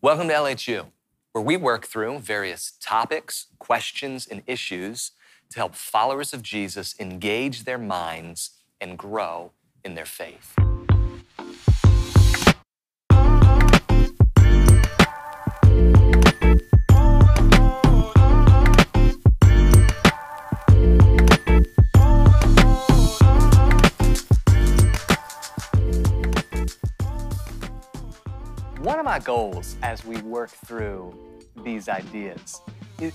Welcome to LHU, where we work through various topics, questions, and issues to help followers of Jesus engage their minds and grow in their faith. Goals as we work through these ideas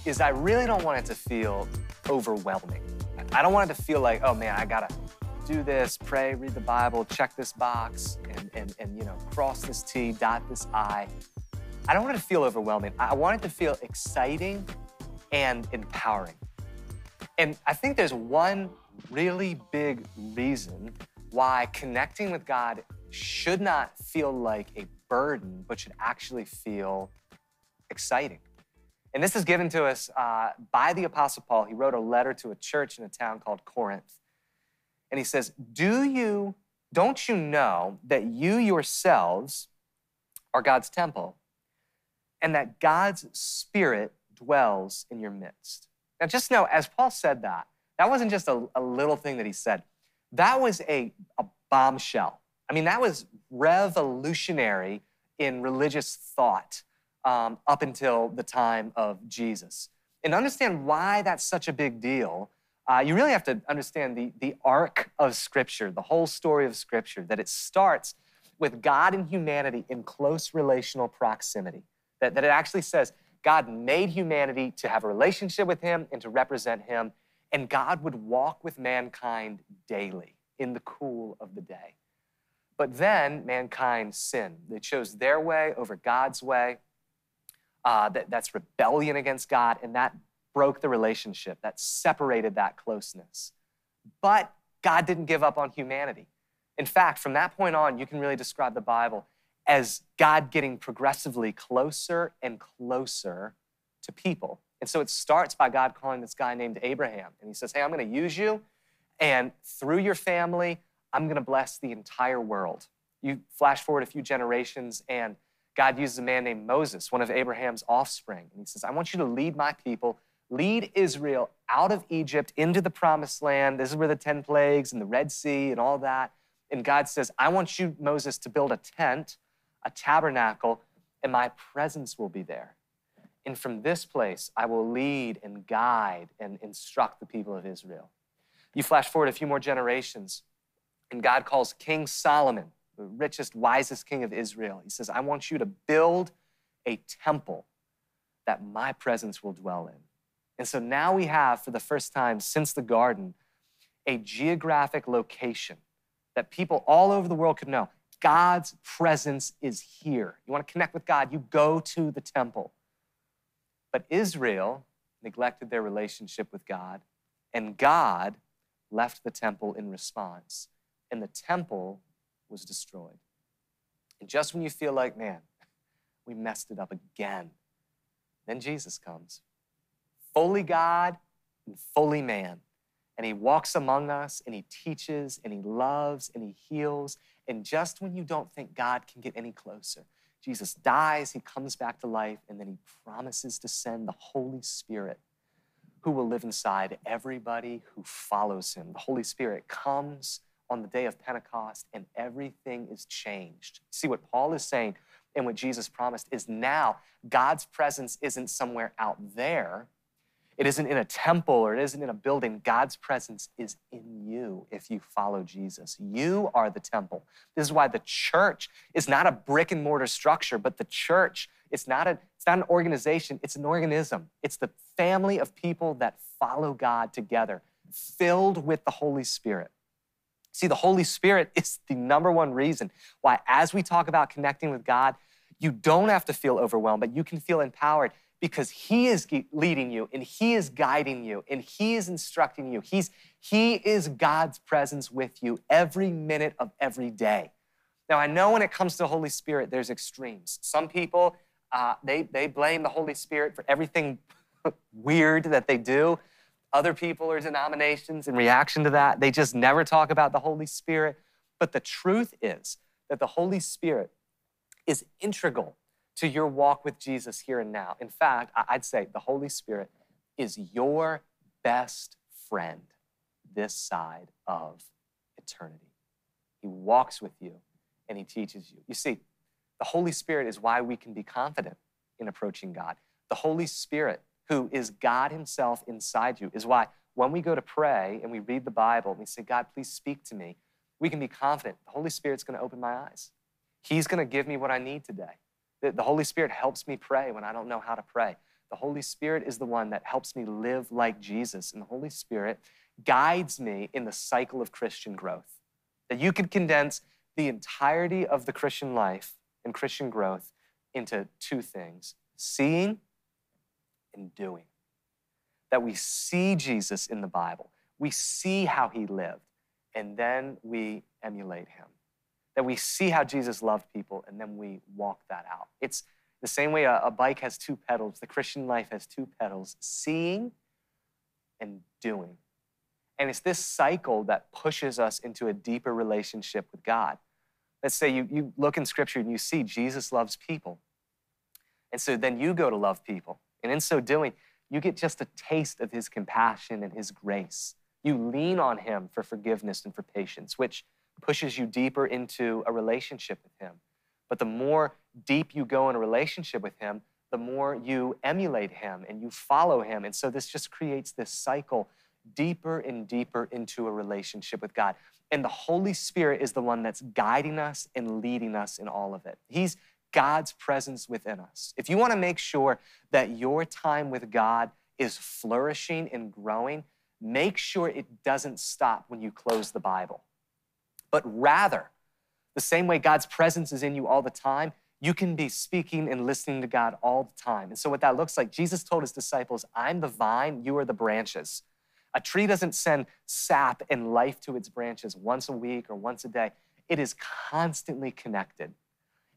is, I really don't want it to feel overwhelming. I don't want it to feel like, oh man, I gotta do this, pray, read the Bible, check this box, and, and, and you know, cross this T, dot this I. I don't want it to feel overwhelming. I want it to feel exciting and empowering. And I think there's one really big reason why connecting with God should not feel like a burden, but should actually feel exciting. And this is given to us uh, by the Apostle Paul. He wrote a letter to a church in a town called Corinth. And he says, Do you, don't you know that you yourselves are God's temple and that God's Spirit dwells in your midst? Now, just know, as Paul said that, that wasn't just a, a little thing that he said, that was a, a bombshell. I mean, that was revolutionary in religious thought um, up until the time of Jesus. And understand why that's such a big deal, uh, you really have to understand the, the arc of Scripture, the whole story of Scripture, that it starts with God and humanity in close relational proximity. That, that it actually says God made humanity to have a relationship with Him and to represent Him, and God would walk with mankind daily in the cool of the day. But then mankind sinned. They chose their way over God's way. Uh, that, that's rebellion against God, and that broke the relationship, that separated that closeness. But God didn't give up on humanity. In fact, from that point on, you can really describe the Bible as God getting progressively closer and closer to people. And so it starts by God calling this guy named Abraham. And he says, Hey, I'm to use you, and through your family, I'm going to bless the entire world. You flash forward a few generations, and God uses a man named Moses, one of Abraham's offspring. And he says, I want you to lead my people, lead Israel out of Egypt into the promised land. This is where the 10 plagues and the Red Sea and all that. And God says, I want you, Moses, to build a tent, a tabernacle, and my presence will be there. And from this place, I will lead and guide and instruct the people of Israel. You flash forward a few more generations, and God calls King Solomon the richest, wisest king of Israel. He says, I want you to build a temple that my presence will dwell in. And so now we have, for the first time since the garden, a geographic location that people all over the world could know God's presence is here. You want to connect with God, you go to the temple. But Israel neglected their relationship with God, and God left the temple in response. And the temple was destroyed. And just when you feel like, man, we messed it up again, then Jesus comes, fully God and fully man. And he walks among us and he teaches and he loves and he heals. And just when you don't think God can get any closer, Jesus dies, he comes back to life, and then he promises to send the Holy Spirit who will live inside everybody who follows him. The Holy Spirit comes on the day of Pentecost, and everything is changed. See what Paul is saying and what Jesus promised is now God's presence isn't somewhere out there. It isn't in a temple or it isn't in a building. God's presence is in you if you follow Jesus. You are the temple. This is why the church is not a brick and mortar structure, but the church, it's not, a, it's not an organization, it's an organism. It's the family of people that follow God together, filled with the Holy Spirit. See, the Holy Spirit is the number one reason why, as we talk about connecting with God, you don't have to feel overwhelmed, but you can feel empowered because He is leading you and He is guiding you and He is instructing you. He's, he is God's presence with you every minute of every day. Now, I know when it comes to the Holy Spirit, there's extremes. Some people, uh, they, they blame the Holy Spirit for everything weird that they do other people or denominations in reaction to that. They just never talk about the Holy Spirit. But the truth is that the Holy Spirit is integral to your walk with Jesus here and now. In fact, I'd say the Holy Spirit is your best friend this side of eternity. He walks with you and he teaches you. You see, the Holy Spirit is why we can be confident in approaching God. The Holy Spirit, who is God Himself inside you, is why when we go to pray and we read the Bible and we say, God, please speak to me, we can be confident the Holy Spirit's going to open my eyes. He's going to give me what I need today. The Holy Spirit helps me pray when I don't know how to pray. The Holy Spirit is the one that helps me live like Jesus. And the Holy Spirit guides me in the cycle of Christian growth. That you could condense the entirety of the Christian life and Christian growth into two things seeing and doing. That we see Jesus in the Bible, we see how he lived, and then we emulate him that we see how Jesus loved people and then we walk that out. It's the same way a, a, bike has two pedals, the Christian life has two pedals seeing and doing. And it's this cycle that pushes us into a deeper relationship with God. Let's say you, you look in Scripture and you see Jesus loves people. And so then you go to love people. And in so doing, you get just a taste of his compassion and his grace. You lean on him for forgiveness and for patience, which pushes you deeper into a relationship with Him. But the more deep you go in a relationship with Him, the more you emulate Him and you follow Him. And so this just creates this cycle deeper and deeper into a relationship with God. And the Holy Spirit is the one that's guiding us and leading us in all of it. He's God's presence within us. If you want to make sure that your time with God is flourishing and growing, make sure it doesn't stop when you close the Bible but rather, the same way God's presence is in you all the time, you can be speaking and listening to God all the time. And so, what that looks like, Jesus told his disciples, I'm the vine, you are the branches. A tree doesn't send sap and life to its branches once a week or once a day, it is constantly connected.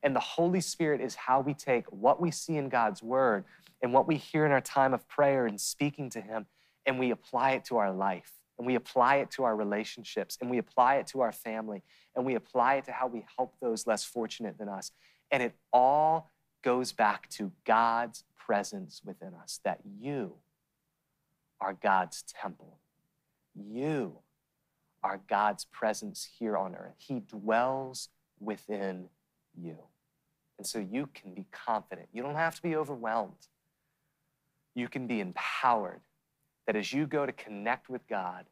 And the Holy Spirit is how we take what we see in God's word and what we hear in our time of prayer and speaking to Him, and we apply it to our life and we apply it to our relationships and we apply it to our family and we apply it to how we help those less fortunate than us. And it all goes back to God's presence within us that you are God's temple. You are God's presence here on earth. He dwells within you. And so you can be confident. You don't have to be overwhelmed. You can be empowered that as you go to connect with God,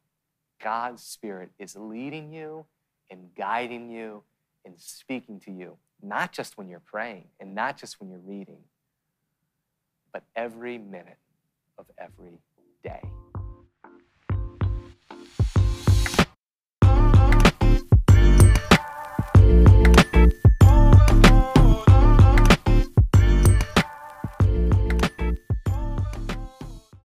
God's Spirit is leading you and guiding you and speaking to you, not just when you're praying and not just when you're reading, but every minute of every day.